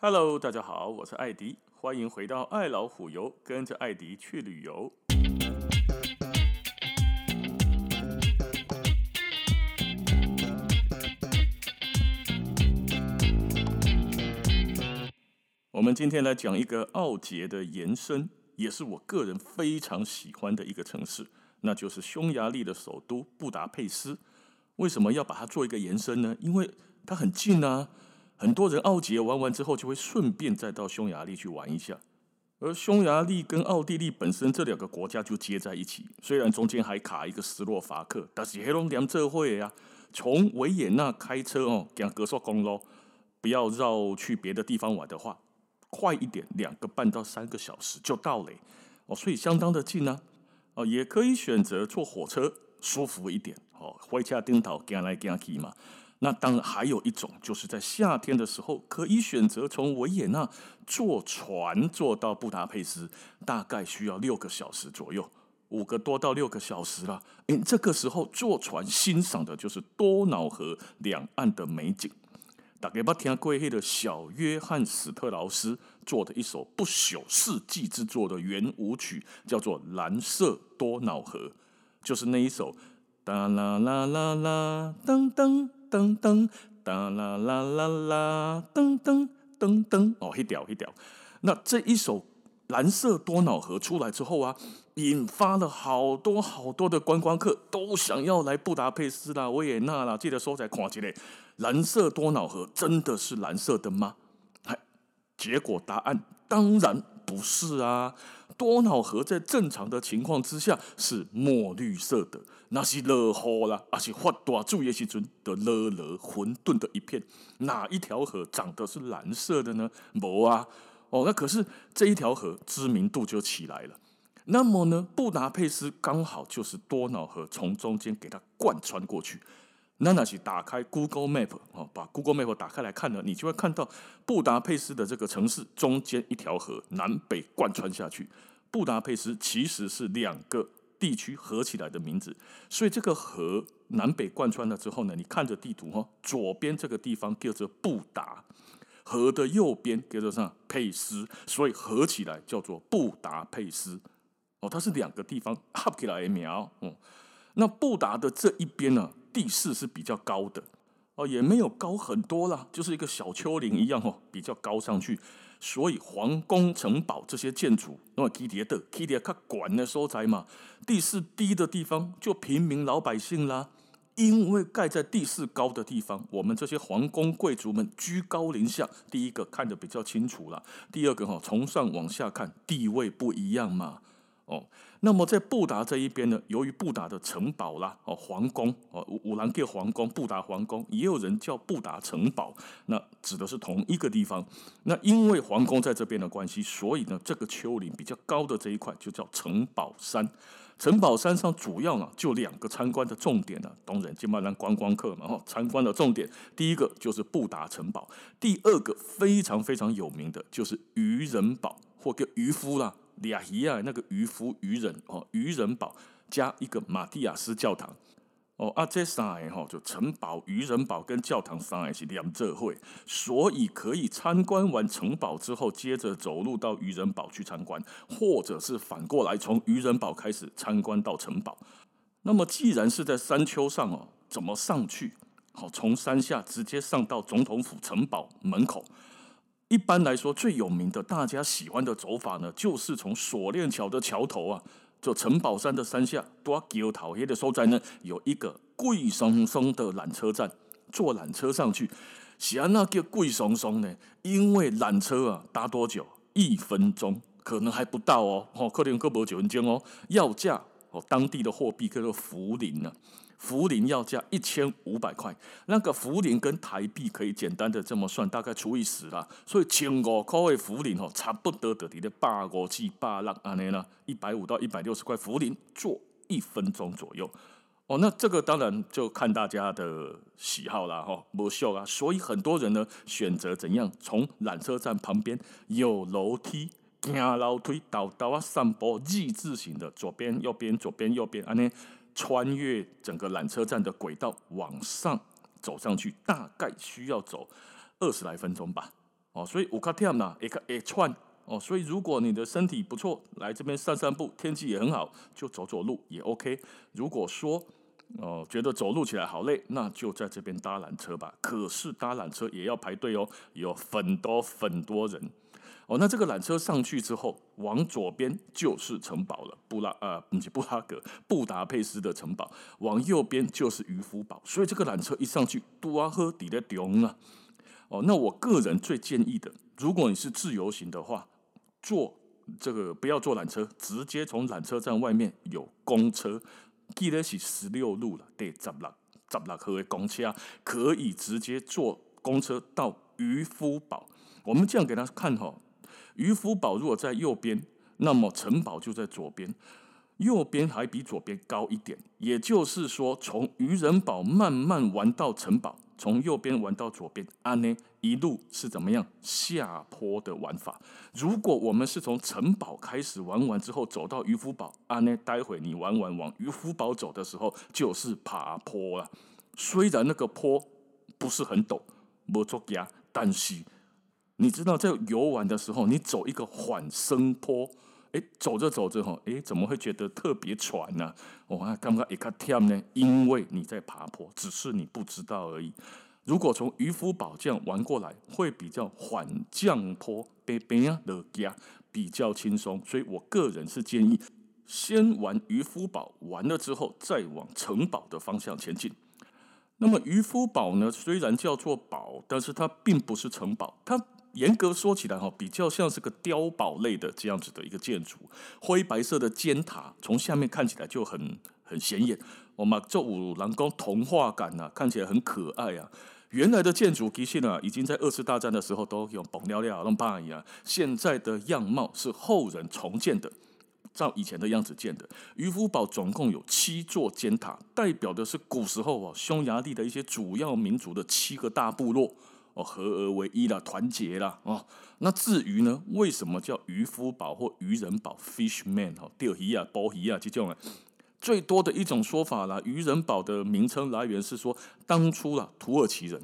Hello，大家好，我是艾迪，欢迎回到爱老虎游，跟着艾迪去旅游。我们今天来讲一个奥捷的延伸，也是我个人非常喜欢的一个城市，那就是匈牙利的首都布达佩斯。为什么要把它做一个延伸呢？因为它很近啊。很多人奥捷玩完之后，就会顺便再到匈牙利去玩一下。而匈牙利跟奥地利本身这两个国家就接在一起，虽然中间还卡一个斯洛伐克，但是黑龙江这会呀，从维也纳开车哦，讲高速公路，不要绕去别的地方玩的话，快一点，两个半到三个小时就到了哦，所以相当的近呢。哦，也可以选择坐火车，舒服一点哦，火车顶头行来行去嘛。那当然还有一种，就是在夏天的时候，可以选择从维也纳坐船坐到布达佩斯，大概需要六个小时左右，五个多到六个小时了。诶，这个时候坐船欣赏的就是多瑙河两岸的美景。大家捌听过迄个小约翰史特劳斯做的一首不朽世纪之作的圆舞曲，叫做《蓝色多瑙河》，就是那一首哒啦啦啦啦噔噔。噔噔哒啦啦啦啦噔噔噔噔哦，一条一条。那这一首蓝色多瑙河出来之后啊，引发了好多好多的观光客都想要来布达佩斯啦、维也纳啦，记得说在看起来，蓝色多瑙河真的是蓝色的吗？嗨，结果答案当然不是啊。多瑙河在正常的情况之下是墨绿色的。那是落雨啦，还是发大水的时阵的落落混沌的一片？哪一条河长得是蓝色的呢？没啊！哦，那可是这一条河知名度就起来了。那么呢，布达佩斯刚好就是多瑙河从中间给它贯穿过去。那那是打开 Google Map 哦，把 Google Map 打开来看呢，你就会看到布达佩斯的这个城市中间一条河南北贯穿下去。布达佩斯其实是两个。地区合起来的名字，所以这个河南北贯穿了之后呢，你看着地图哈，左边这个地方叫做布达，河的右边叫做啥佩斯，所以合起来叫做布达佩斯。哦，它是两个地方合起来的名。哦，那布达的这一边呢，地势是比较高的。哦，也没有高很多啦，就是一个小丘陵一样哦，比较高上去。所以皇宫城堡这些建筑，那么基叠的基叠较管的所在嘛，地势低的地方就平民老百姓啦。因为盖在地势高的地方，我们这些皇宫贵族们居高临下，第一个看得比较清楚了，第二个哈，从上往下看地位不一样嘛。哦，那么在布达这一边呢，由于布达的城堡啦，哦，皇宫哦，五五兰克皇宫、布达皇宫，也有人叫布达城堡，那指的是同一个地方。那因为皇宫在这边的关系，所以呢，这个丘陵比较高的这一块就叫城堡山。城堡山上主要呢就两个参观的重点呢，当然金马兰观光客嘛，哦，参观的重点，第一个就是布达城堡，第二个非常非常有名的就是渔人堡或叫渔夫啦。俩鱼啊，那个渔夫渔人哦，渔人堡加一个马蒂亚斯教堂哦，啊这三个哈就城堡、渔人堡跟教堂三个是两这会，所以可以参观完城堡之后，接着走路到渔人堡去参观，或者是反过来从渔人堡开始参观到城堡。那么既然是在山丘上哦，怎么上去？好，从山下直接上到总统府城堡门口。一般来说，最有名的、大家喜欢的走法呢，就是从锁链桥的桥头啊，就城堡山的山下多桥头黑的所在呢，有一个贵松松的缆车站，坐缆车上去。是安那叫贵松松呢？因为缆车啊，搭多久？一分钟，可能还不到哦。哦，可能够不九分钟哦。要价哦，当地的货币叫做福林呢。茯苓要价一千五百块，那个茯苓跟台币可以简单的这么算，大概除以十啦，所以千五块的茯苓哦，差不多的你的八五七八六安尼呢，一百五到一百六十块茯苓做一分钟左右哦，那这个当然就看大家的喜好啦哈，不秀啊，所以很多人呢选择怎样从缆车站旁边有楼梯，行楼梯到到啊散步 Z 字形的左边右边左边右边安尼。穿越整个缆车站的轨道往上走上去，大概需要走二十来分钟吧。哦，所以五卡天呐，一个一串哦，所以如果你的身体不错，来这边散散步，天气也很好，就走走路也 OK。如果说哦觉得走路起来好累，那就在这边搭缆车吧。可是搭缆车也要排队哦，有很多很多人哦。那这个缆车上去之后，往左边就是城堡了，布拉呃不是布拉格，布达佩斯的城堡。往右边就是渔夫堡。所以这个缆车一上去，杜阿赫底的中啊。哦，那我个人最建议的，如果你是自由行的话，坐这个不要坐缆车，直接从缆车站外面有公车，记得是十六路了，对，十六十六号的公车可以直接坐公车到渔夫堡。我们这样给他看哈，渔夫堡如果在右边，那么城堡就在左边，右边还比左边高一点，也就是说，从渔人堡慢慢玩到城堡。从右边玩到左边，安呢一路是怎么样下坡的玩法？如果我们是从城堡开始玩完之后走到渔夫堡，安呢待会你玩完往渔夫堡走的时候就是爬坡了。虽然那个坡不是很陡，没错呀，但是你知道在游玩的时候，你走一个缓升坡。哎，走着走着哈，哎，怎么会觉得特别喘呢？我还刚刚一看天呢，因为你在爬坡，只是你不知道而已。如果从渔夫堡这样玩过来，会比较缓降坡，边边啊的家比较轻松。所以我个人是建议，先玩渔夫堡，完了之后再往城堡的方向前进。那么渔夫堡呢，虽然叫做堡，但是它并不是城堡，它。严格说起来，哈，比较像是个碉堡类的这样子的一个建筑，灰白色的尖塔，从下面看起来就很很显眼。我们这五郎宫童话感呐、啊，看起来很可爱啊。原来的建筑其实呢，已经在二次大战的时候都有崩掉掉，那么棒一样。现在的样貌是后人重建的，照以前的样子建的。渔夫堡总共有七座尖塔，代表的是古时候啊，匈牙利的一些主要民族的七个大部落。合而为一了，团结了哦。那至于呢，为什么叫渔夫堡或渔人堡 （Fishman） 哈？钓鱼啊，捕鱼啊，这种啊，最多的一种说法啦。渔人堡的名称来源是说，当初啊，土耳其人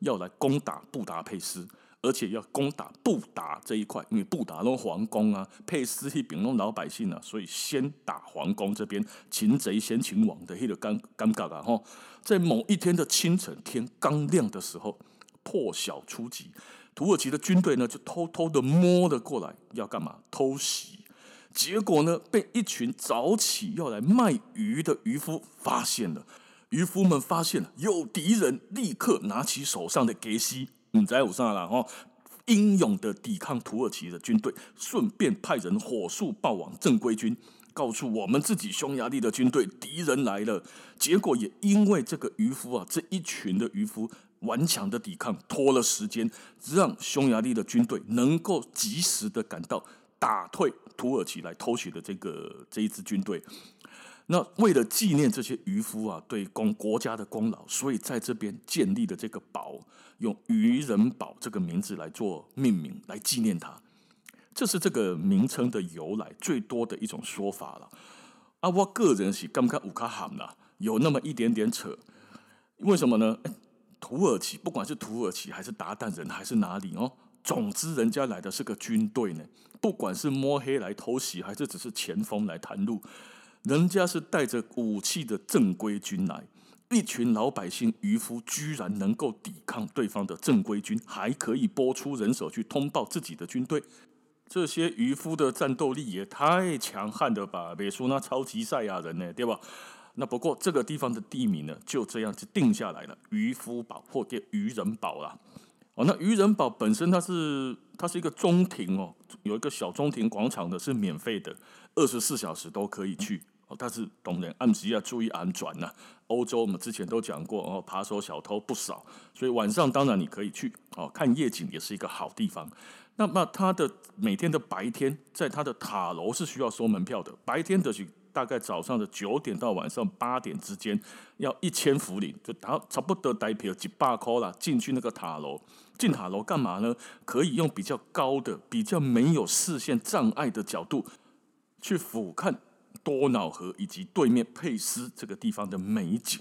要来攻打布达佩斯，而且要攻打布达这一块，因为布达弄皇宫啊，佩斯一边那老百姓啊，所以先打皇宫这边，擒贼先擒王的那个尴尴尬啊哈。在某一天的清晨，天刚亮的时候。破晓出击，土耳其的军队呢就偷偷的摸了过来，要干嘛？偷袭。结果呢，被一群早起要来卖鱼的渔夫发现了。渔夫们发现了有敌人，立刻拿起手上的格西，你在武上了哦，英勇的抵抗土耳其的军队，顺便派人火速报往正规军，告诉我们自己匈牙利的军队敌人来了。结果也因为这个渔夫啊，这一群的渔夫。顽强的抵抗拖了时间，让匈牙利的军队能够及时的赶到，打退土耳其来偷袭的这个这一支军队。那为了纪念这些渔夫啊，对功国家的功劳，所以在这边建立的这个堡，用渔人堡这个名字来做命名，来纪念他。这是这个名称的由来最多的一种说法了。啊，我个人是刚刚五卡喊了，有那么一点点扯，为什么呢？土耳其不管是土耳其还是韃靼人还是哪里哦，总之人家来的是个军队呢。不管是摸黑来偷袭，还是只是前锋来探路，人家是带着武器的正规军来。一群老百姓渔夫居然能够抵抗对方的正规军，还可以拨出人手去通报自己的军队。这些渔夫的战斗力也太强悍了吧！别说那超级赛亚人呢，对吧？那不过这个地方的地名呢，就这样子定下来了，渔夫堡或者渔人堡啦。哦，那渔人堡本身它是它是一个中庭哦，有一个小中庭广场的，是免费的，二十四小时都可以去。哦，但是当然暗时要注意安全呐。欧洲我们之前都讲过哦，扒手小偷不少，所以晚上当然你可以去哦，看夜景也是一个好地方。那么它的每天的白天，在它的塔楼是需要收门票的，白天的是。大概早上的九点到晚上八点之间，要一千福林，就差差不多代表几百块啦。进去那个塔楼，进塔楼干嘛呢？可以用比较高的、比较没有视线障碍的角度，去俯瞰多瑙河以及对面佩斯这个地方的美景。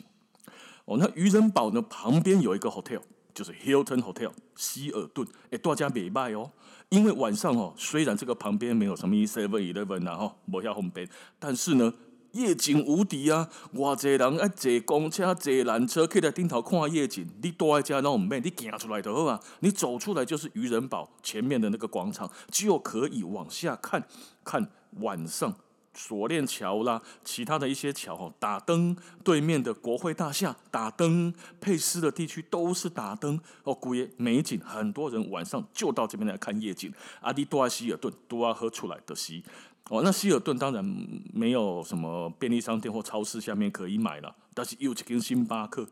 哦，那渔人堡呢，旁边有一个 hotel，就是 Hilton Hotel 希尔顿，哎，大家别卖哦。因为晚上哦，虽然这个旁边没有什么 Seven Eleven 呐，哈，没有红灯，但是呢，夜景无敌啊！哇，这人爱坐公车、坐缆车，可以在顶头看夜景。你待在家那我们你行出来都好啊，你走出来就是渔人堡前面的那个广场，就可以往下看，看晚上。锁链桥啦，其他的一些桥哦，打灯，对面的国会大厦打灯，佩斯的地区都是打灯哦，古爷美景，很多人晚上就到这边来看夜景。阿迪多阿希尔顿多阿喝出来的西哦，那希尔顿当然没有什么便利商店或超市下面可以买了，但是有一间星巴克，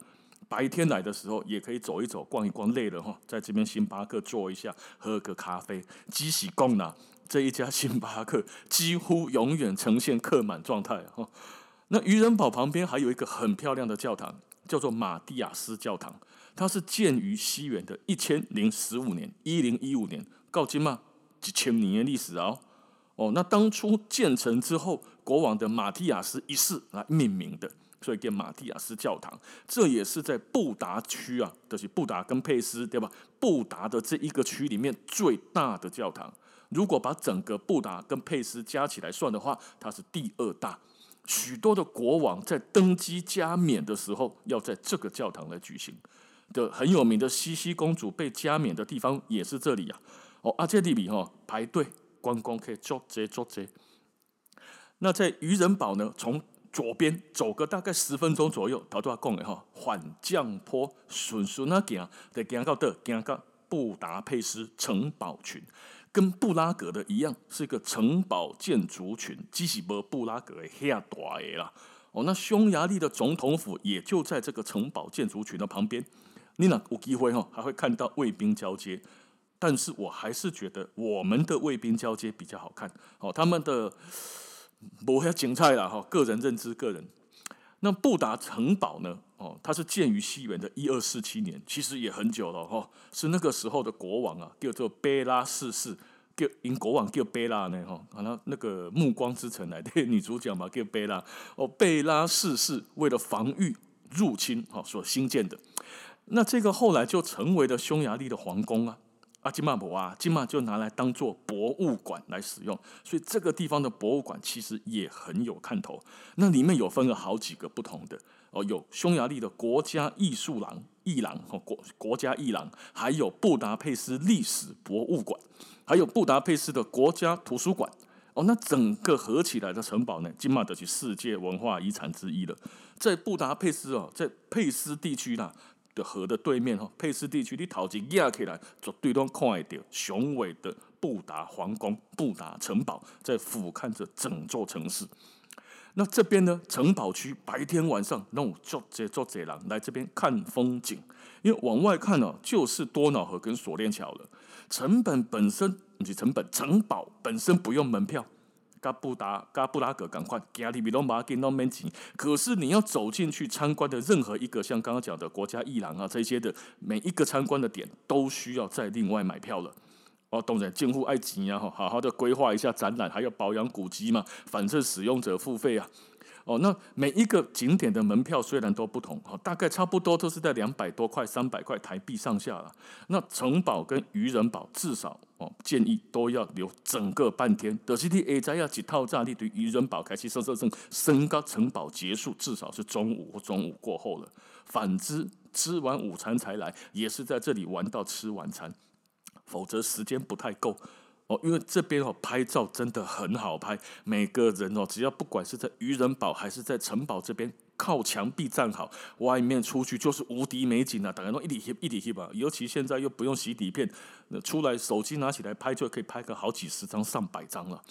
白天来的时候也可以走一走，逛一逛，累了哈，在这边星巴克坐一下，喝个咖啡，机喜供呢。这一家星巴克几乎永远呈现客满状态哈。那渔人堡旁边还有一个很漂亮的教堂，叫做马蒂亚斯教堂，它是建于西元的一千零十五年，一零一五年，到今嘛几千年的历史哦。哦，那当初建成之后，国王的马蒂亚斯一世来命名的，所以叫马蒂亚斯教堂。这也是在布达区啊，就是布达跟佩斯对吧？布达的这一个区里面最大的教堂。如果把整个布达跟佩斯加起来算的话，它是第二大。许多的国王在登基加冕的时候，要在这个教堂来举行。的很有名的茜茜公主被加冕的地方也是这里呀。哦，阿杰利比哈排队观光可以坐这坐这。那在渔人堡呢，从左边走个大概十分钟左右，头拄仔讲的哈，缓降坡顺顺啊行，得行到的行到布达佩斯城堡群。跟布拉格的一样，是一个城堡建筑群，只是没布拉格的遐大的啦。哦，那匈牙利的总统府也就在这个城堡建筑群的旁边。你那有机会哈，还会看到卫兵交接。但是我还是觉得我们的卫兵交接比较好看。哦，他们的不遐精彩啦哈，个人认知，个人。那布达城堡呢？哦，它是建于西元的一二四七年，其实也很久了哈。是那个时候的国王啊，叫做贝拉四世，叫因国王叫贝拉呢哈。好像那个《暮光之城》来的 女主角嘛，叫贝拉。哦，贝拉四世为了防御入侵，哈，所兴建的。那这个后来就成为了匈牙利的皇宫啊。阿基玛博啊，金马就拿来当做博物馆来使用，所以这个地方的博物馆其实也很有看头。那里面有分了好几个不同的哦，有匈牙利的国家艺术廊、艺廊和国国家艺廊，还有布达佩斯历史博物馆，还有布达佩斯的国家图书馆。哦，那整个合起来的城堡呢，基玛就是世界文化遗产之一了。在布达佩斯哦，在佩斯地区啦。的河的对面哈，佩斯地区，你头前压起来，绝对都看得到雄伟的布达皇宫、布达城堡，在俯瞰着整座城市。那这边呢，城堡区白天晚上那种坐这坐这人来这边看风景，因为往外看呢、就是多瑙河跟锁链桥了。成本本身，你成本城堡本身不用门票。加布达、加布拉格，赶快加里比隆马给弄门禁。可是你要走进去参观的任何一个，像刚刚讲的国家艺廊啊这些的每一个参观的点，都需要再另外买票了。哦，当然，进户爱钱啊，好好的规划一下展览，还要保养古迹嘛，反正使用者付费啊。哦，那每一个景点的门票虽然都不同，哦，大概差不多都是在两百多块、三百块台币上下了。那城堡跟渔人堡至少哦，建议都要留整个半天。德西蒂 A 在要几套炸力对渔人堡开始升升升升高，城堡结束至少是中午或中午过后了。反之，吃完午餐才来，也是在这里玩到吃晚餐，否则时间不太够。哦，因为这边哦拍照真的很好拍，每个人哦只要不管是在渔人堡还是在城堡这边靠墙壁站好，外面出去就是无敌美景啊！大家都一体一体吧，尤其现在又不用洗底片，那出来手机拿起来拍就可以拍个好几十张、上百张了。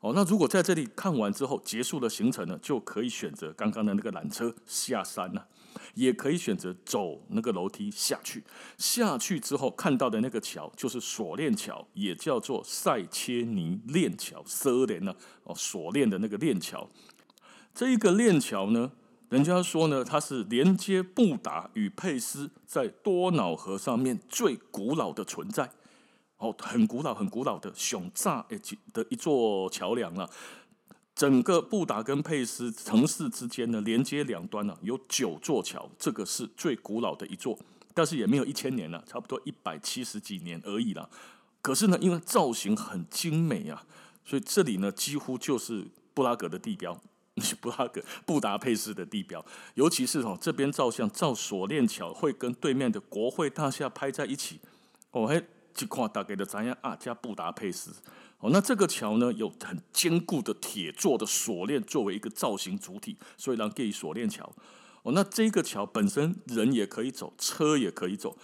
哦，那如果在这里看完之后结束了行程呢，就可以选择刚刚的那个缆车下山了。也可以选择走那个楼梯下去，下去之后看到的那个桥就是锁链桥，也叫做塞切尼链桥，瑟连呢哦，锁链的那个链桥。这一个链桥呢，人家说呢，它是连接布达与佩斯在多瑙河上面最古老的存在，哦，很古老、很古老的熊炸的一座桥梁了。整个布达跟佩斯城市之间呢，连接两端呢、啊、有九座桥，这个是最古老的一座但是也没有一千年了，差不多一百七十几年而已了。可是呢，因为造型很精美啊，所以这里呢几乎就是布拉格的地标，布拉格布达佩斯的地标。尤其是哦，这边照相照锁链桥会跟对面的国会大厦拍在一起，哦嘿，一看大概的怎样啊？加布达佩斯哦，那这个桥呢有很坚固的铁做的锁链作为一个造型主体，所以让给锁链桥。哦，那这个桥本身人也可以走，车也可以走。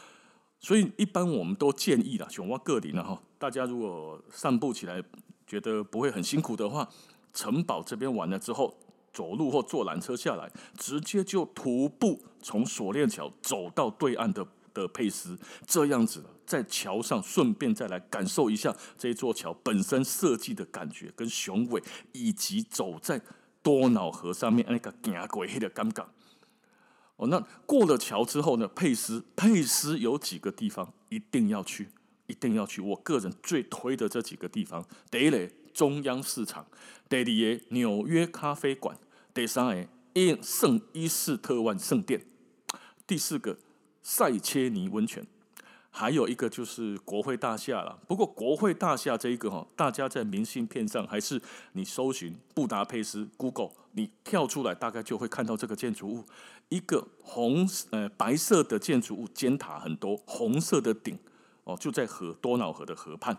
所以一般我们都建议啦，熊蛙个林了哈。大家如果散步起来觉得不会很辛苦的话，城堡这边完了之后，走路或坐缆车下来，直接就徒步从锁链桥走到对岸的的佩斯，这样子在桥上顺便再来感受一下这座桥本身设计的感觉跟雄伟，以及走在多瑙河上面那个行过黑的感觉。哦，那过了桥之后呢？佩斯，佩斯有几个地方一定要去，一定要去。我个人最推的这几个地方：第一个中央市场，第二个纽约咖啡馆，第三个圣伊斯特万圣殿，第四个塞切尼温泉。还有一个就是国会大厦了，不过国会大厦这一个哈，大家在明信片上还是你搜寻布达佩斯 Google，你跳出来大概就会看到这个建筑物，一个红呃白色的建筑物，尖塔很多，红色的顶哦，就在河多瑙河的河畔。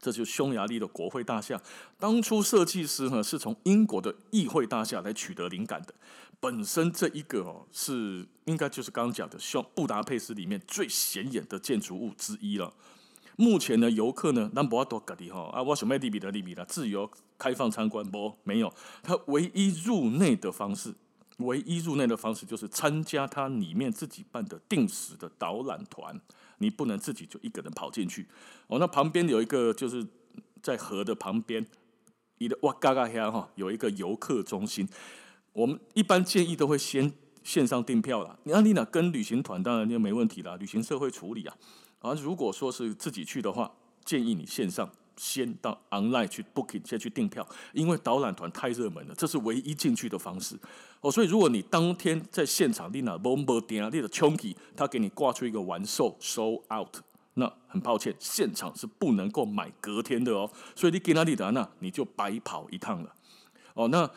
这就是匈牙利的国会大厦。当初设计师呢是从英国的议会大厦来取得灵感的。本身这一个哦是应该就是刚刚讲的匈布达佩斯里面最显眼的建筑物之一了。目前呢游客呢，那不要多隔离哈啊，我想买利比的利比的自由开放参观不？没有，它唯一入内的方式，唯一入内的方式就是参加它里面自己办的定时的导览团。你不能自己就一个人跑进去哦。那旁边有一个，就是在河的旁边，你的哇嘎嘎呀哈，有一个游客中心。我们一般建议都会先线上订票啦。你阿丽娜跟旅行团当然就没问题啦，旅行社会处理啊。啊，如果说是自己去的话，建议你线上。先到 online 去 booking，先去订票，因为导览团太热门了，这是唯一进去的方式。哦，所以如果你当天在现场，你那 bomber 点你的 chunky，他给你挂出一个完售 sold out，那很抱歉，现场是不能够买隔天的哦。所以你给那里的那你就白跑一趟了。哦，那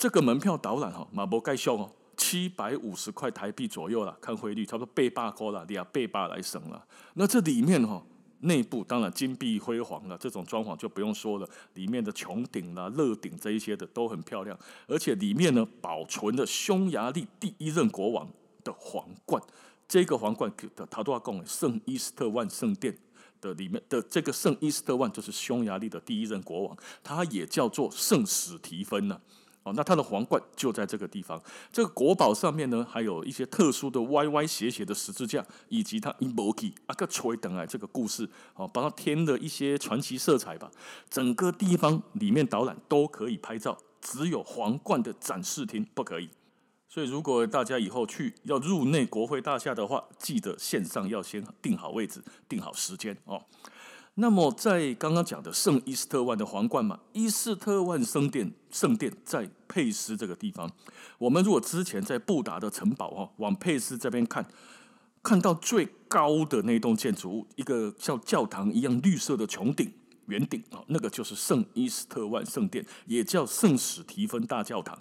这个门票导览哈，马博盖秀哦，七百五十块台币左右啦，看汇率差不多八百块了，你要八百来省了。那这里面哈。内部当然金碧辉煌了，这种装潢就不用说了，里面的穹顶啦、乐顶这一些的都很漂亮，而且里面呢保存了匈牙利第一任国王的皇冠，这个皇冠的塔多亚贡圣伊斯特万圣殿的里面的这个圣伊斯特万就是匈牙利的第一任国王，他也叫做圣史提芬呢。哦，那它的皇冠就在这个地方。这个国宝上面呢，还有一些特殊的歪歪斜斜的十字架，以及它伊摩基阿个吹等来这个故事，哦，帮它添了一些传奇色彩吧。整个地方里面导览都可以拍照，只有皇冠的展示厅不可以。所以，如果大家以后去要入内国会大厦的话，记得线上要先定好位置，定好时间哦。那么，在刚刚讲的圣伊斯特万的皇冠嘛，伊斯特万圣殿，圣殿在佩斯这个地方。我们如果之前在布达的城堡哦，往佩斯这边看，看到最高的那栋建筑物，一个像教堂一样绿色的穹顶圆顶啊，那个就是圣伊斯特万圣殿，也叫圣史提芬大教堂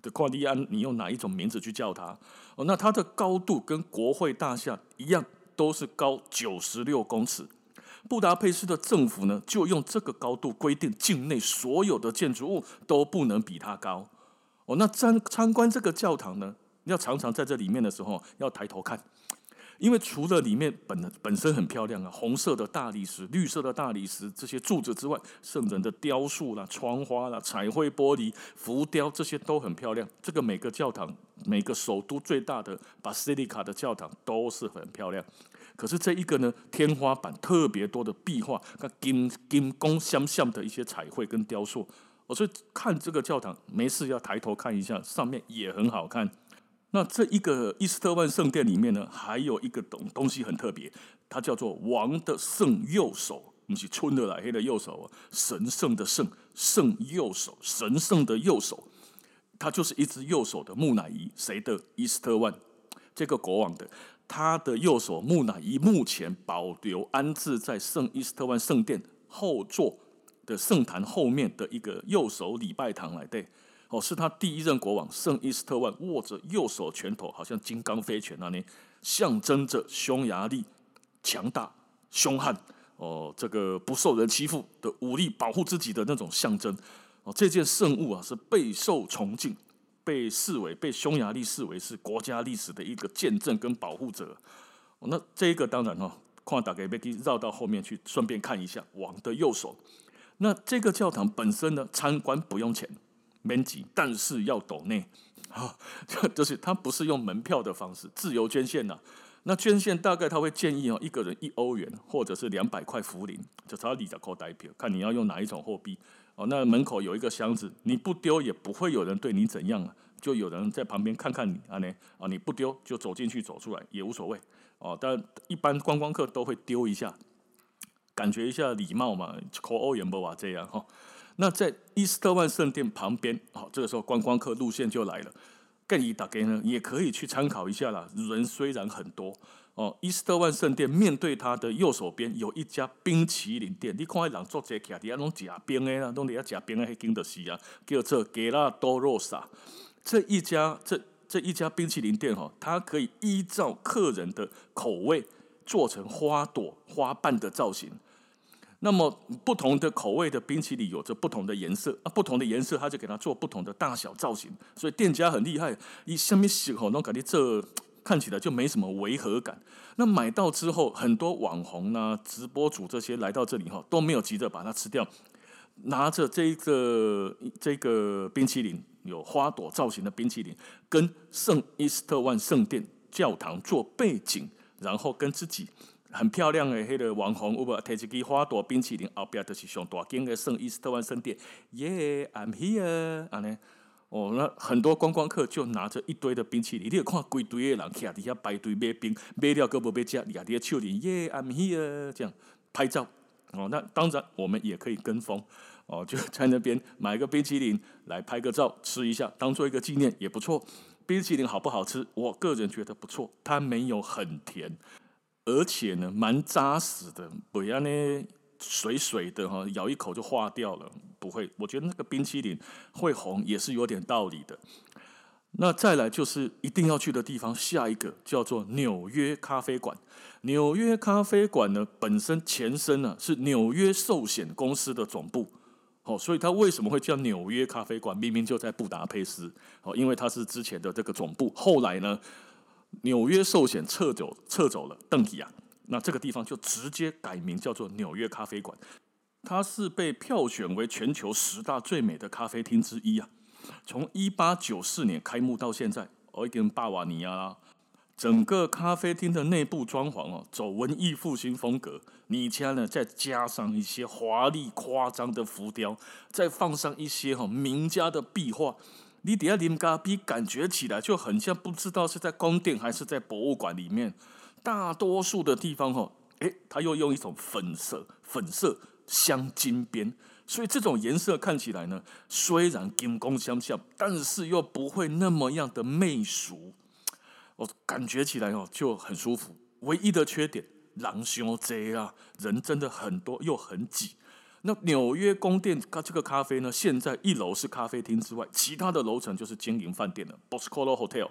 的夸利安，你用哪一种名字去叫它？哦，那它的高度跟国会大厦一样，都是高九十六公尺。布达佩斯的政府呢，就用这个高度规定，境内所有的建筑物都不能比它高。哦，那参参观这个教堂呢，要常常在这里面的时候要抬头看，因为除了里面本本身很漂亮啊，红色的大理石、绿色的大理石这些柱子之外，圣人的雕塑啦、窗花啦、彩绘玻璃、浮雕这些都很漂亮。这个每个教堂，每个首都最大的巴西利卡的教堂都是很漂亮。可是这一个呢，天花板特别多的壁画，跟金金光相像的一些彩绘跟雕塑，我所以看这个教堂，没事要抬头看一下，上面也很好看。那这一个伊斯特万圣殿里面呢，还有一个东东西很特别，它叫做王的圣右手，不是春的来黑的右手，神圣的圣圣右手，神圣的右手，它就是一只右手的木乃伊，谁的？伊斯特万这个国王的。他的右手木乃伊目前保留安置在圣伊斯特万圣殿后座的圣坛后面的一个右手礼拜堂来对，哦，是他第一任国王圣伊斯特万握着右手拳头，好像金刚飞拳那里，象征着匈牙利强大、凶悍，哦，这个不受人欺负的武力保护自己的那种象征。哦，这件圣物啊是备受崇敬。被视为被匈牙利视为是国家历史的一个见证跟保护者，那这一个当然哈，跨大概被绕到后面去，顺便看一下王的右手。那这个教堂本身呢，参观不用钱，免钱，但是要抖内啊，就是他不是用门票的方式，自由捐献呐。那捐献大概他会建议哦，一个人一欧元或者是两百块福林，就朝你的口袋票，看你要用哪一种货币。哦，那门口有一个箱子，你不丢也不会有人对你怎样啊，就有人在旁边看看你啊，呢啊，你不丢就走进去走出来也无所谓哦。但一般观光客都会丢一下，感觉一下礼貌嘛，扣欧元不啊这样哈。那在伊斯特万圣殿旁边，好，这个时候观光客路线就来了，建议大家呢也可以去参考一下啦。人虽然很多。哦，伊斯特万圣殿面对它的右手边有一家冰淇淋店，你看人做这起来，底下拢吃冰的啦，拢底下吃冰的，还经得起啊，叫做格拉多罗萨。这一家这这一家冰淇淋店哈，它可以依照客人的口味做成花朵花瓣的造型。那么不同的口味的冰淇淋有着不同的颜色啊，不同的颜色它就给它做不同的大小造型。所以店家很厉害，以什么时候拢给你做。看起来就没什么违和感。那买到之后，很多网红啊、直播主这些来到这里哈，都没有急着把它吃掉，拿着这个这个冰淇淋，有花朵造型的冰淇淋，跟圣伊斯特万圣殿教堂做背景，然后跟自己很漂亮的那个网红，有无提一支花朵冰淇淋，后边就是上大间的圣伊斯特万圣殿。Yeah，I'm here，安尼。哦，那很多观光客就拿着一堆的冰淇淋，你有看规堆的人徛底下排队买冰，买了个不买吃，徛在手里耶，I'm here，这样拍照。哦，那当然我们也可以跟风，哦，就在那边买个冰淇淋来拍个照，吃一下，当做一个纪念也不错。冰淇淋好不好吃？我个人觉得不错，它没有很甜，而且呢蛮扎实的，不要呢。水水的哈，咬一口就化掉了，不会。我觉得那个冰淇淋会红也是有点道理的。那再来就是一定要去的地方，下一个叫做纽约咖啡馆。纽约咖啡馆呢，本身前身呢是纽约寿险公司的总部，哦，所以它为什么会叫纽约咖啡馆？明明就在布达佩斯，哦，因为它是之前的这个总部。后来呢，纽约寿险撤走，撤走了，邓吉亚。那这个地方就直接改名叫做纽约咖啡馆，它是被票选为全球十大最美的咖啡厅之一啊。从一八九四年开幕到现在，我已经巴瓦尼亚啦。整个咖啡厅的内部装潢哦，走文艺复兴风格，你家呢再加上一些华丽夸张的浮雕，再放上一些哈名家的壁画，你底下林咖啡感觉起来就很像不知道是在宫殿还是在博物馆里面。大多数的地方，哈，诶，它又用一种粉色，粉色镶金边，所以这种颜色看起来呢，虽然金光相像，但是又不会那么样的媚俗，我感觉起来哦就很舒服。唯一的缺点，人太多啊，人真的很多又很挤。那纽约宫殿这个咖啡呢，现在一楼是咖啡厅之外，其他的楼层就是经营饭店了，Boscolo Hotel。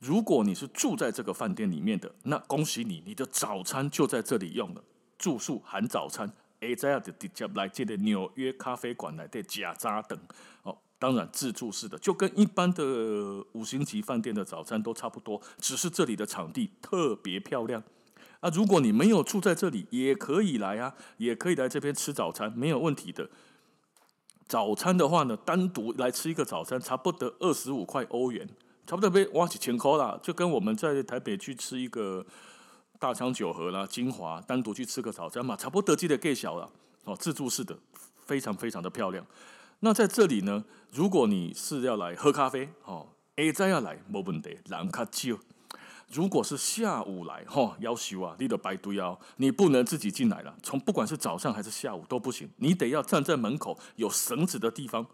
如果你是住在这个饭店里面的，那恭喜你，你的早餐就在这里用了，住宿含早餐。哎，这样的直接来这的纽约咖啡馆来的假扎等哦，当然自助式的，就跟一般的五星级饭店的早餐都差不多，只是这里的场地特别漂亮啊。如果你没有住在这里，也可以来啊，也可以来这边吃早餐，没有问题的。早餐的话呢，单独来吃一个早餐，差不多二十五块欧元。差不多被挖起钱抠了，就跟我们在台北去吃一个大昌九和啦、金华，单独去吃个早餐嘛，差不多记得给小了哦，自助式的，非常非常的漂亮。那在这里呢，如果你是要来喝咖啡哦，哎，再要来没问题，人较少。如果是下午来哈，要求啊，你得排队哦，你不能自己进来了，从不管是早上还是下午都不行，你得要站在门口有绳子的地方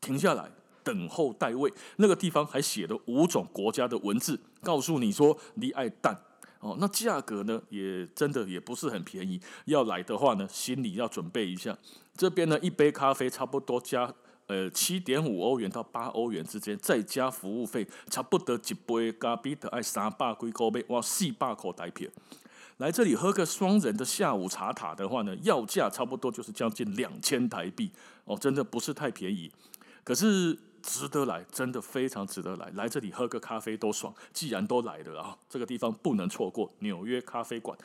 停下来。等候待位。那个地方还写了五种国家的文字，告诉你说你爱蛋哦。那价格呢，也真的也不是很便宜。要来的话呢，心里要准备一下。这边呢，一杯咖啡差不多加呃七点五欧元到八欧元之间，再加服务费，差不多一杯咖啡得爱三百几块钱，哇，四百块台币。来这里喝个双人的下午茶塔的话呢，要价差不多就是将近两千台币哦，真的不是太便宜，可是值得来，真的非常值得来。来这里喝个咖啡都爽，既然都来了啊，这个地方不能错过。纽约咖啡馆，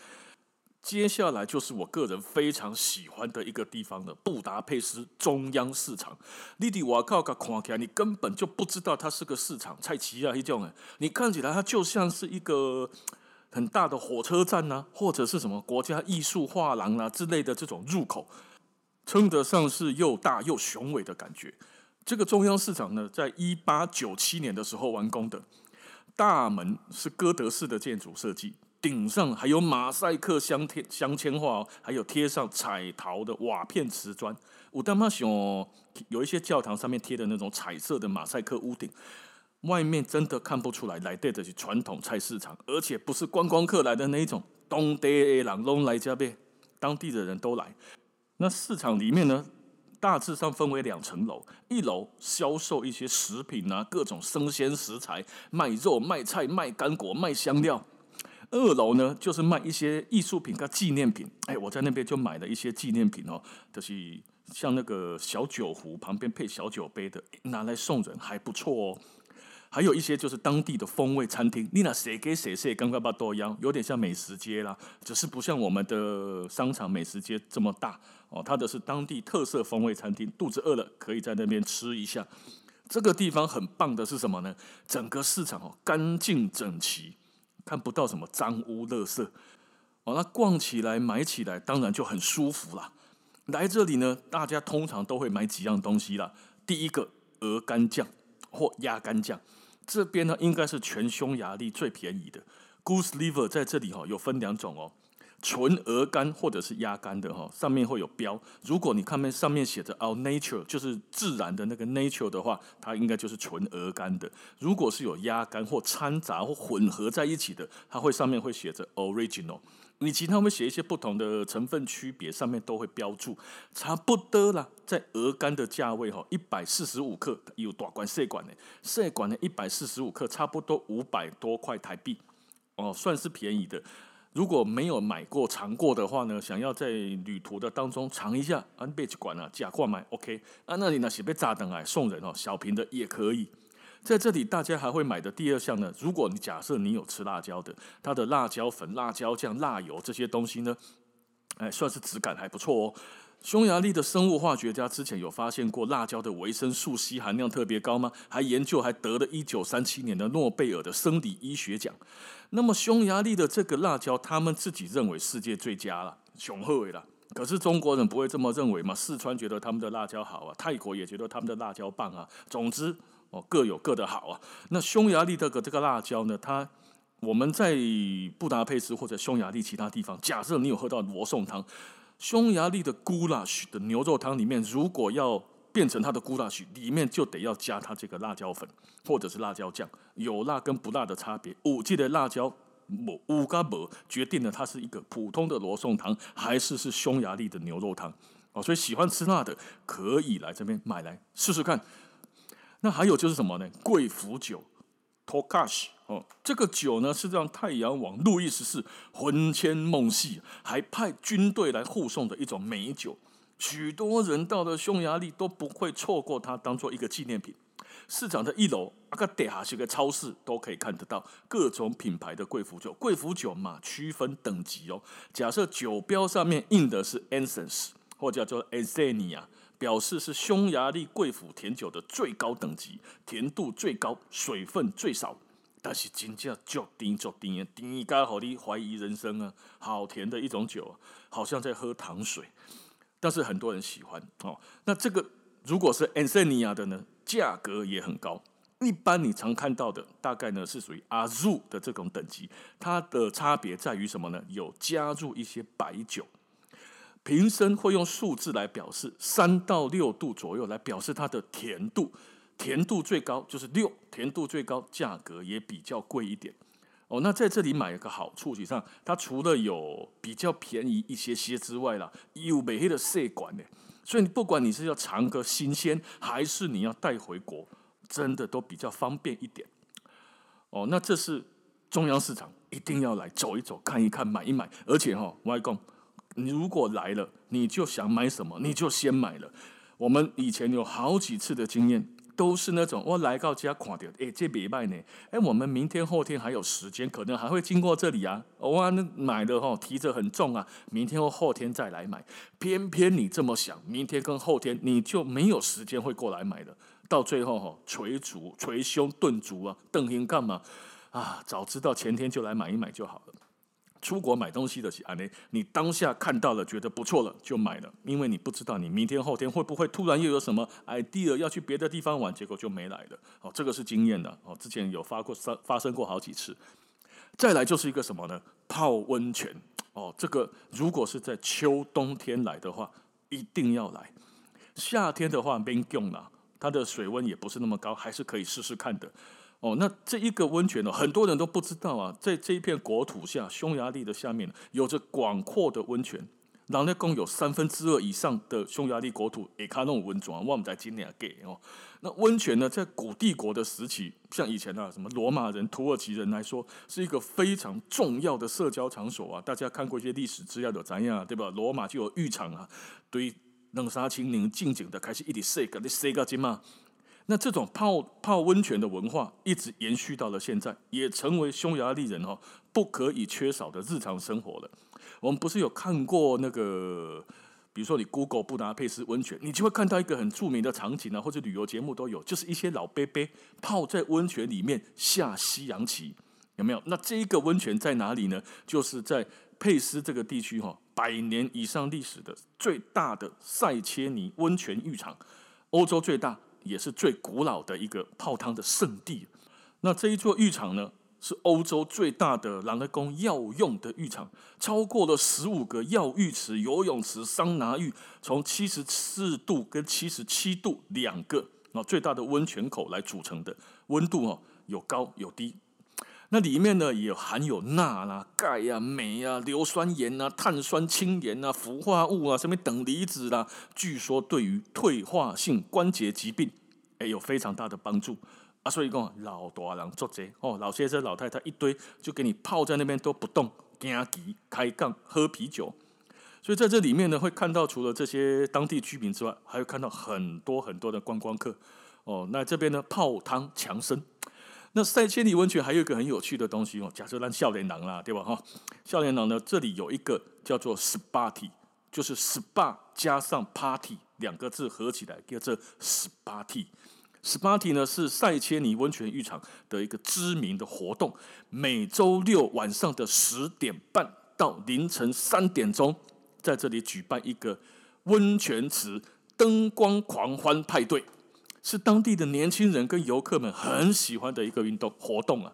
接下来就是我个人非常喜欢的一个地方了——布达佩斯中央市场。你的我靠，看起来你根本就不知道它是个市场，菜奇啊一种，你看起来它就像是一个。很大的火车站呐、啊，或者是什么国家艺术画廊啊之类的这种入口，称得上是又大又雄伟的感觉。这个中央市场呢，在一八九七年的时候完工的，大门是哥德式的建筑设计，顶上还有马赛克镶贴镶嵌画，还有贴上彩陶的瓦片瓷砖。我他妈想，有一些教堂上面贴的那种彩色的马赛克屋顶。外面真的看不出来，来对的是传统菜市场，而且不是观光客来的那一种，当地的人都来这边，当地的人都来。那市场里面呢，大致上分为两层楼，一楼销售一些食品啊，各种生鲜食材，卖肉、卖菜、卖干果、卖香料。二楼呢，就是卖一些艺术品跟纪念品。哎，我在那边就买了一些纪念品哦，就是像那个小酒壶旁边配小酒杯的，拿来送人还不错哦。还有一些就是当地的风味餐厅，你那谁给谁谁刚刚把多样，有点像美食街啦，只是不像我们的商场美食街这么大哦。它的是当地特色风味餐厅，肚子饿了可以在那边吃一下。这个地方很棒的是什么呢？整个市场哦干净整齐，看不到什么脏污垃圾哦。那逛起来买起来当然就很舒服啦。来这里呢，大家通常都会买几样东西啦。第一个鹅肝酱或鸭肝酱。这边呢，应该是全匈牙利最便宜的 Goose Liver，在这里哈有分两种哦，纯鹅肝或者是鸭肝的哈，上面会有标。如果你看面上面写着 All Nature，就是自然的那个 Nature 的话，它应该就是纯鹅肝的。如果是有鸭肝或掺杂或混合在一起的，它会上面会写着 Original。你其他会写一些不同的成分区别，上面都会标注，差不多啦。在鹅肝的价位哈，一百四十五克有大管细管的，细管的一百四十五克，差不多五百多块台币，哦，算是便宜的。如果没有买过尝过的话呢，想要在旅途的当中尝一下，安倍去管啊，假货买 OK 啊，那里呢是被炸等来送人哦，小瓶的也可以。在这里，大家还会买的第二项呢。如果你假设你有吃辣椒的，它的辣椒粉、辣椒酱、辣油这些东西呢，哎，算是质感还不错哦。匈牙利的生物化学家之前有发现过辣椒的维生素 C 含量特别高吗？还研究还得了一九三七年的诺贝尔的生理医学奖。那么匈牙利的这个辣椒，他们自己认为世界最佳了，雄厚了。可是中国人不会这么认为嘛？四川觉得他们的辣椒好啊，泰国也觉得他们的辣椒棒啊。总之。哦，各有各的好啊。那匈牙利的个这个辣椒呢？它我们在布达佩斯或者匈牙利其他地方，假设你有喝到罗宋汤，匈牙利的 goulash 的牛肉汤里面，如果要变成它的 goulash，里面就得要加它这个辣椒粉或者是辣椒酱，有辣跟不辣的差别。五 G 的辣椒五五加五决定了它是一个普通的罗宋汤，还是是匈牙利的牛肉汤。哦，所以喜欢吃辣的可以来这边买来试试看。那还有就是什么呢？贵腐酒，Tokash 哦，这个酒呢是让太阳王路易十四魂牵梦系，还派军队来护送的一种美酒。许多人到了匈牙利都不会错过它，当做一个纪念品。市场的一楼啊个底下是个超市，都可以看得到各种品牌的贵腐酒。贵腐酒嘛，区分等级哦。假设酒标上面印的是 Essence 或叫做 Essenia 表示是匈牙利贵腐甜酒的最高等级，甜度最高，水分最少，但是真正足甜足甜，甜到让你怀疑人生啊！好甜的一种酒，好像在喝糖水，但是很多人喜欢哦。那这个如果是 Essenia 的呢，价格也很高。一般你常看到的，大概呢是属于阿 z 的这种等级，它的差别在于什么呢？有加入一些白酒。瓶身会用数字来表示，三到六度左右来表示它的甜度。甜度最高就是六，甜度最高，价格也比较贵一点。哦，那在这里买一个好处，实际上它除了有比较便宜一些些之外啦，有美黑的试管呢，所以你不管你是要尝个新鲜，还是你要带回国，真的都比较方便一点。哦，那这是中央市场，一定要来走一走，看一看，买一买。而且哈、哦，外公，你如果来了，你就想买什么，你就先买了。我们以前有好几次的经验。都是那种我来到家看到，哎，这别卖呢，哎，我们明天后天还有时间，可能还会经过这里啊。哇，那买的哈，提着很重啊，明天或后天再来买。偏偏你这么想，明天跟后天你就没有时间会过来买了。到最后哈，捶足、捶胸顿足啊，瞪眼干嘛啊？早知道前天就来买一买就好了。出国买东西的是啊，你你当下看到了觉得不错了就买了，因为你不知道你明天后天会不会突然又有什么 idea 要去别的地方玩，结果就没来了。哦，这个是经验的哦，之前有发过发生过好几次。再来就是一个什么呢？泡温泉哦，这个如果是在秋冬天来的话，一定要来。夏天的话没用了，它的水温也不是那么高，还是可以试试看的。哦，那这一个温泉呢，很多人都不知道啊，在这一片国土下，匈牙利的下面有着广阔的温泉，然后呢，共有三分之二以上的匈牙利国土也看那种温泉，我们在今年给哦。那温泉呢，在古帝国的时期，像以前啊，什么罗马人、土耳其人来说，是一个非常重要的社交场所啊。大家看过一些历史资料的怎样，对吧？罗马就有浴场啊，对冷沙清宁静静的开始一直洗，给你洗个精嘛。那这种泡泡温泉的文化一直延续到了现在，也成为匈牙利人哦不可以缺少的日常生活了。我们不是有看过那个，比如说你 Google 布达佩斯温泉，你就会看到一个很著名的场景啊，或者旅游节目都有，就是一些老伯伯泡在温泉里面下西洋棋，有没有？那这一个温泉在哪里呢？就是在佩斯这个地区哈，百年以上历史的最大的塞切尼温泉浴场，欧洲最大。也是最古老的一个泡汤的圣地。那这一座浴场呢，是欧洲最大的朗德宫药用的浴场，超过了十五个药浴池、游泳池、桑拿浴，从七十四度跟七十七度两个啊最大的温泉口来组成的，温度哦有高有低。那里面呢，也含有钠啦、钙呀、镁呀、硫酸盐啊、碳酸氢盐啊、氟化物啊、什么等离子啦，据说对于退化性关节疾病，哎，有非常大的帮助啊。所以讲老大人做这哦，老先生、老太太一堆，就给你泡在那边都不动，行棋、开杠、喝啤酒。所以在这里面呢，会看到除了这些当地居民之外，还会看到很多很多的观光客哦。那这边呢，泡汤强身。那塞切尼温泉还有一个很有趣的东西哦，假设让笑脸郎啦，对吧？哈，笑脸郎呢，这里有一个叫做 SPA，就是 SPA 加上 Party 两个字合起来叫做 SPA。SPA 呢是塞切尼温泉浴场的一个知名的活动，每周六晚上的十点半到凌晨三点钟，在这里举办一个温泉池灯光狂欢派对。是当地的年轻人跟游客们很喜欢的一个运动活动啊！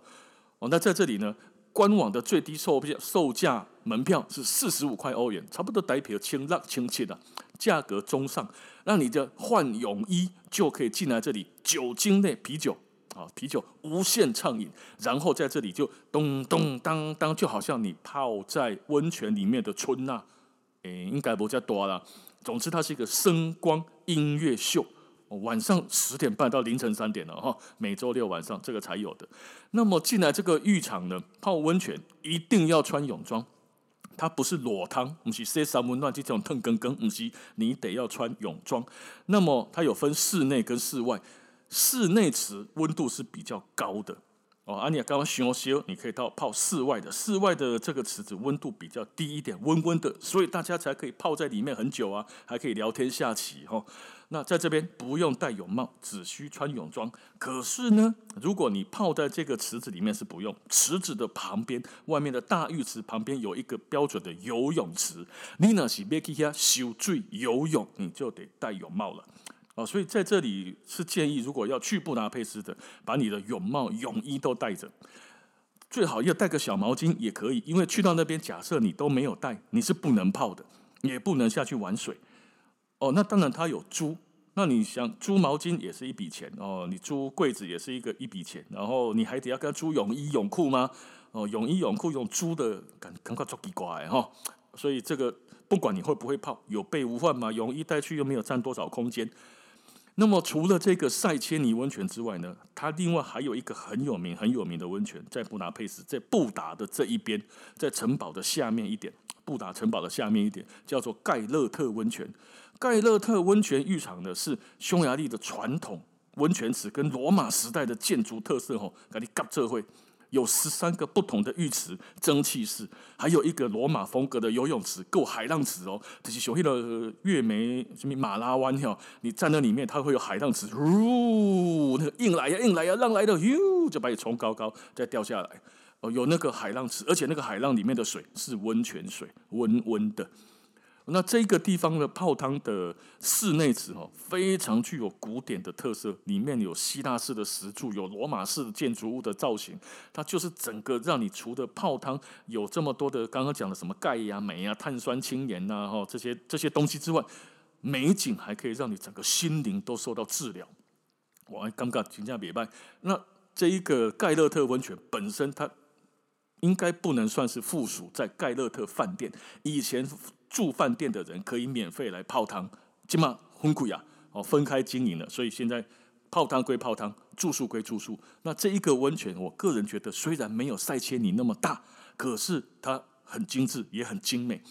哦，那在这里呢，官网的最低售票售价门票是四十五块欧元，差不多代表千六千七的价格中上。那你的换泳衣就可以进来这里，酒精类啤酒啊，啤酒无限畅饮，然后在这里就咚咚当当，就好像你泡在温泉里面的春呐，诶，应该不叫多了。总之，它是一个声光音乐秀。晚上十点半到凌晨三点了哈，每周六晚上这个才有的。那么进来这个浴场呢，泡温泉一定要穿泳装，它不是裸汤，不是洗三温暖这种烫更更，不是，你得要穿泳装。那么它有分室内跟室外，室内池温度是比较高的。哦，啊，你刚刚形容说，你可以到泡室外的，室外的这个池子温度比较低一点，温温的，所以大家才可以泡在里面很久啊，还可以聊天下棋哈。那在这边不用戴泳帽，只需穿泳装。可是呢，如果你泡在这个池子里面是不用，池子的旁边，外面的大浴池旁边有一个标准的游泳池，你那是要去遐受水游泳，你就得戴泳帽了。哦，所以在这里是建议，如果要去布达佩斯的，把你的泳帽、泳衣都带着，最好要带个小毛巾也可以，因为去到那边，假设你都没有带，你是不能泡的，也不能下去玩水。哦，那当然他有租那你想租毛巾也是一笔钱哦，你租柜子也是一个一笔钱，然后你还得要跟他租泳衣泳裤吗？哦，泳衣泳裤用租的，感感觉足奇怪哈。所以这个不管你会不会泡，有备无患嘛。泳衣带去又没有占多少空间。那么除了这个塞切尼温泉之外呢，它另外还有一个很有名很有名的温泉，在布达佩斯，在布达的这一边，在城堡的下面一点，布达城堡的下面一点，叫做盖勒特温泉。盖勒特温泉浴场呢，是匈牙利的传统温泉池跟罗马时代的建筑特色吼，给你搞这会。有十三个不同的浴池，蒸汽式，还有一个罗马风格的游泳池，够海浪池哦。这是所谓的月眉什么马拉湾哈，你站在里面，它会有海浪池，呜，那个硬来呀，硬来呀，浪来的，哟，就把你冲高高，再掉下来。哦，有那个海浪池，而且那个海浪里面的水是温泉水，温温的。那这个地方的泡汤的室内池哦，非常具有古典的特色，里面有希腊式的石柱，有罗马式的建筑物的造型，它就是整个让你除了泡汤有这么多的刚刚讲的什么钙呀、镁啊、碳酸氢盐呐，哈这些这些东西之外，美景还可以让你整个心灵都受到治疗。我还尴尬评价别拜。那这一个盖勒特温泉本身，它应该不能算是附属在盖勒特饭店以前。住饭店的人可以免费来泡汤，起码很贵啊！哦，分开经营了，所以现在泡汤归泡汤，住宿归住宿。那这一个温泉，我个人觉得虽然没有塞切尼那么大，可是它很精致，也很精美。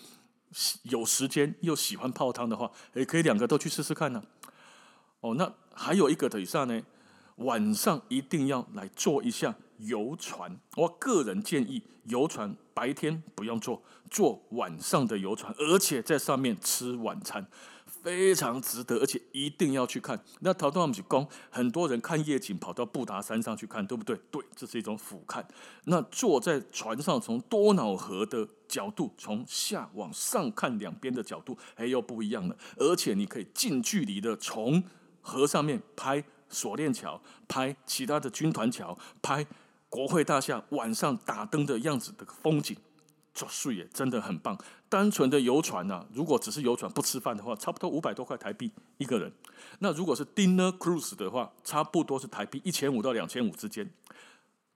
有时间又喜欢泡汤的话，也可以两个都去试试看呢、哦，那还有一个等一下呢，晚上一定要来坐一下游船。我个人建议游船。白天不用坐，坐晚上的游船，而且在上面吃晚餐，非常值得，而且一定要去看。那陶东姆公很多人看夜景跑到布达山上去看，对不对？对，这是一种俯瞰。那坐在船上，从多瑙河的角度，从下往上看两边的角度，哎，又不一样了。而且你可以近距离的从河上面拍锁链桥，拍其他的军团桥，拍。国会大厦晚上打灯的样子的风景，就睡也真的很棒。单纯的游船呐、啊，如果只是游船不吃饭的话，差不多五百多块台币一个人。那如果是 dinner cruise 的话，差不多是台币一千五到两千五之间。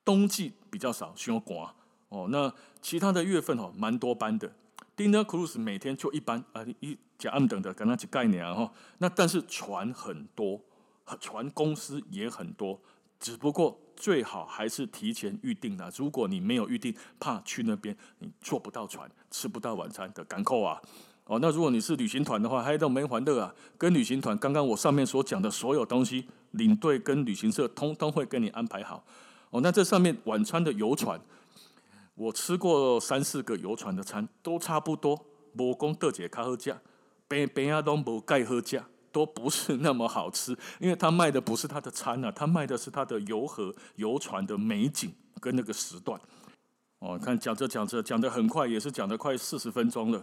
冬季比较少，需要刮哦。那其他的月份哦，蛮多班的。dinner cruise 每天就一班啊，一加暗等的，跟他几概念啊哈。那但是船很多，船公司也很多，只不过。最好还是提前预定了。如果你没有预定，怕去那边你坐不到船，吃不到晚餐的港口啊！哦，那如果你是旅行团的话，还都没欢乐啊。跟旅行团，刚刚我上面所讲的所有东西，领队跟旅行社通通会跟你安排好。哦，那这上面晚餐的游船，我吃过三四个游船的餐，都差不多，无讲倒一个较好食，边边啊都无盖好食。都不是那么好吃，因为他卖的不是他的餐啊，他卖的是他的游河、游船的美景跟那个时段。哦，看讲着讲着讲得很快，也是讲得快四十分钟了。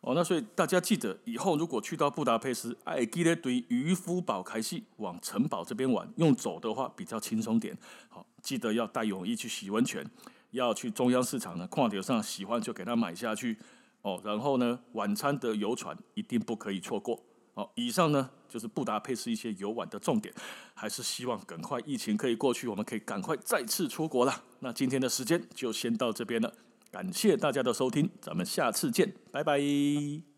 哦，那所以大家记得以后如果去到布达佩斯，哎，记得对渔夫堡开始往城堡这边玩，用走的话比较轻松点。好，记得要带泳衣去洗温泉，要去中央市场呢，矿点上喜欢就给他买下去。哦，然后呢，晚餐的游船一定不可以错过。好，以上呢就是布达佩斯一些游玩的重点，还是希望赶快疫情可以过去，我们可以赶快再次出国啦。那今天的时间就先到这边了，感谢大家的收听，咱们下次见，拜拜。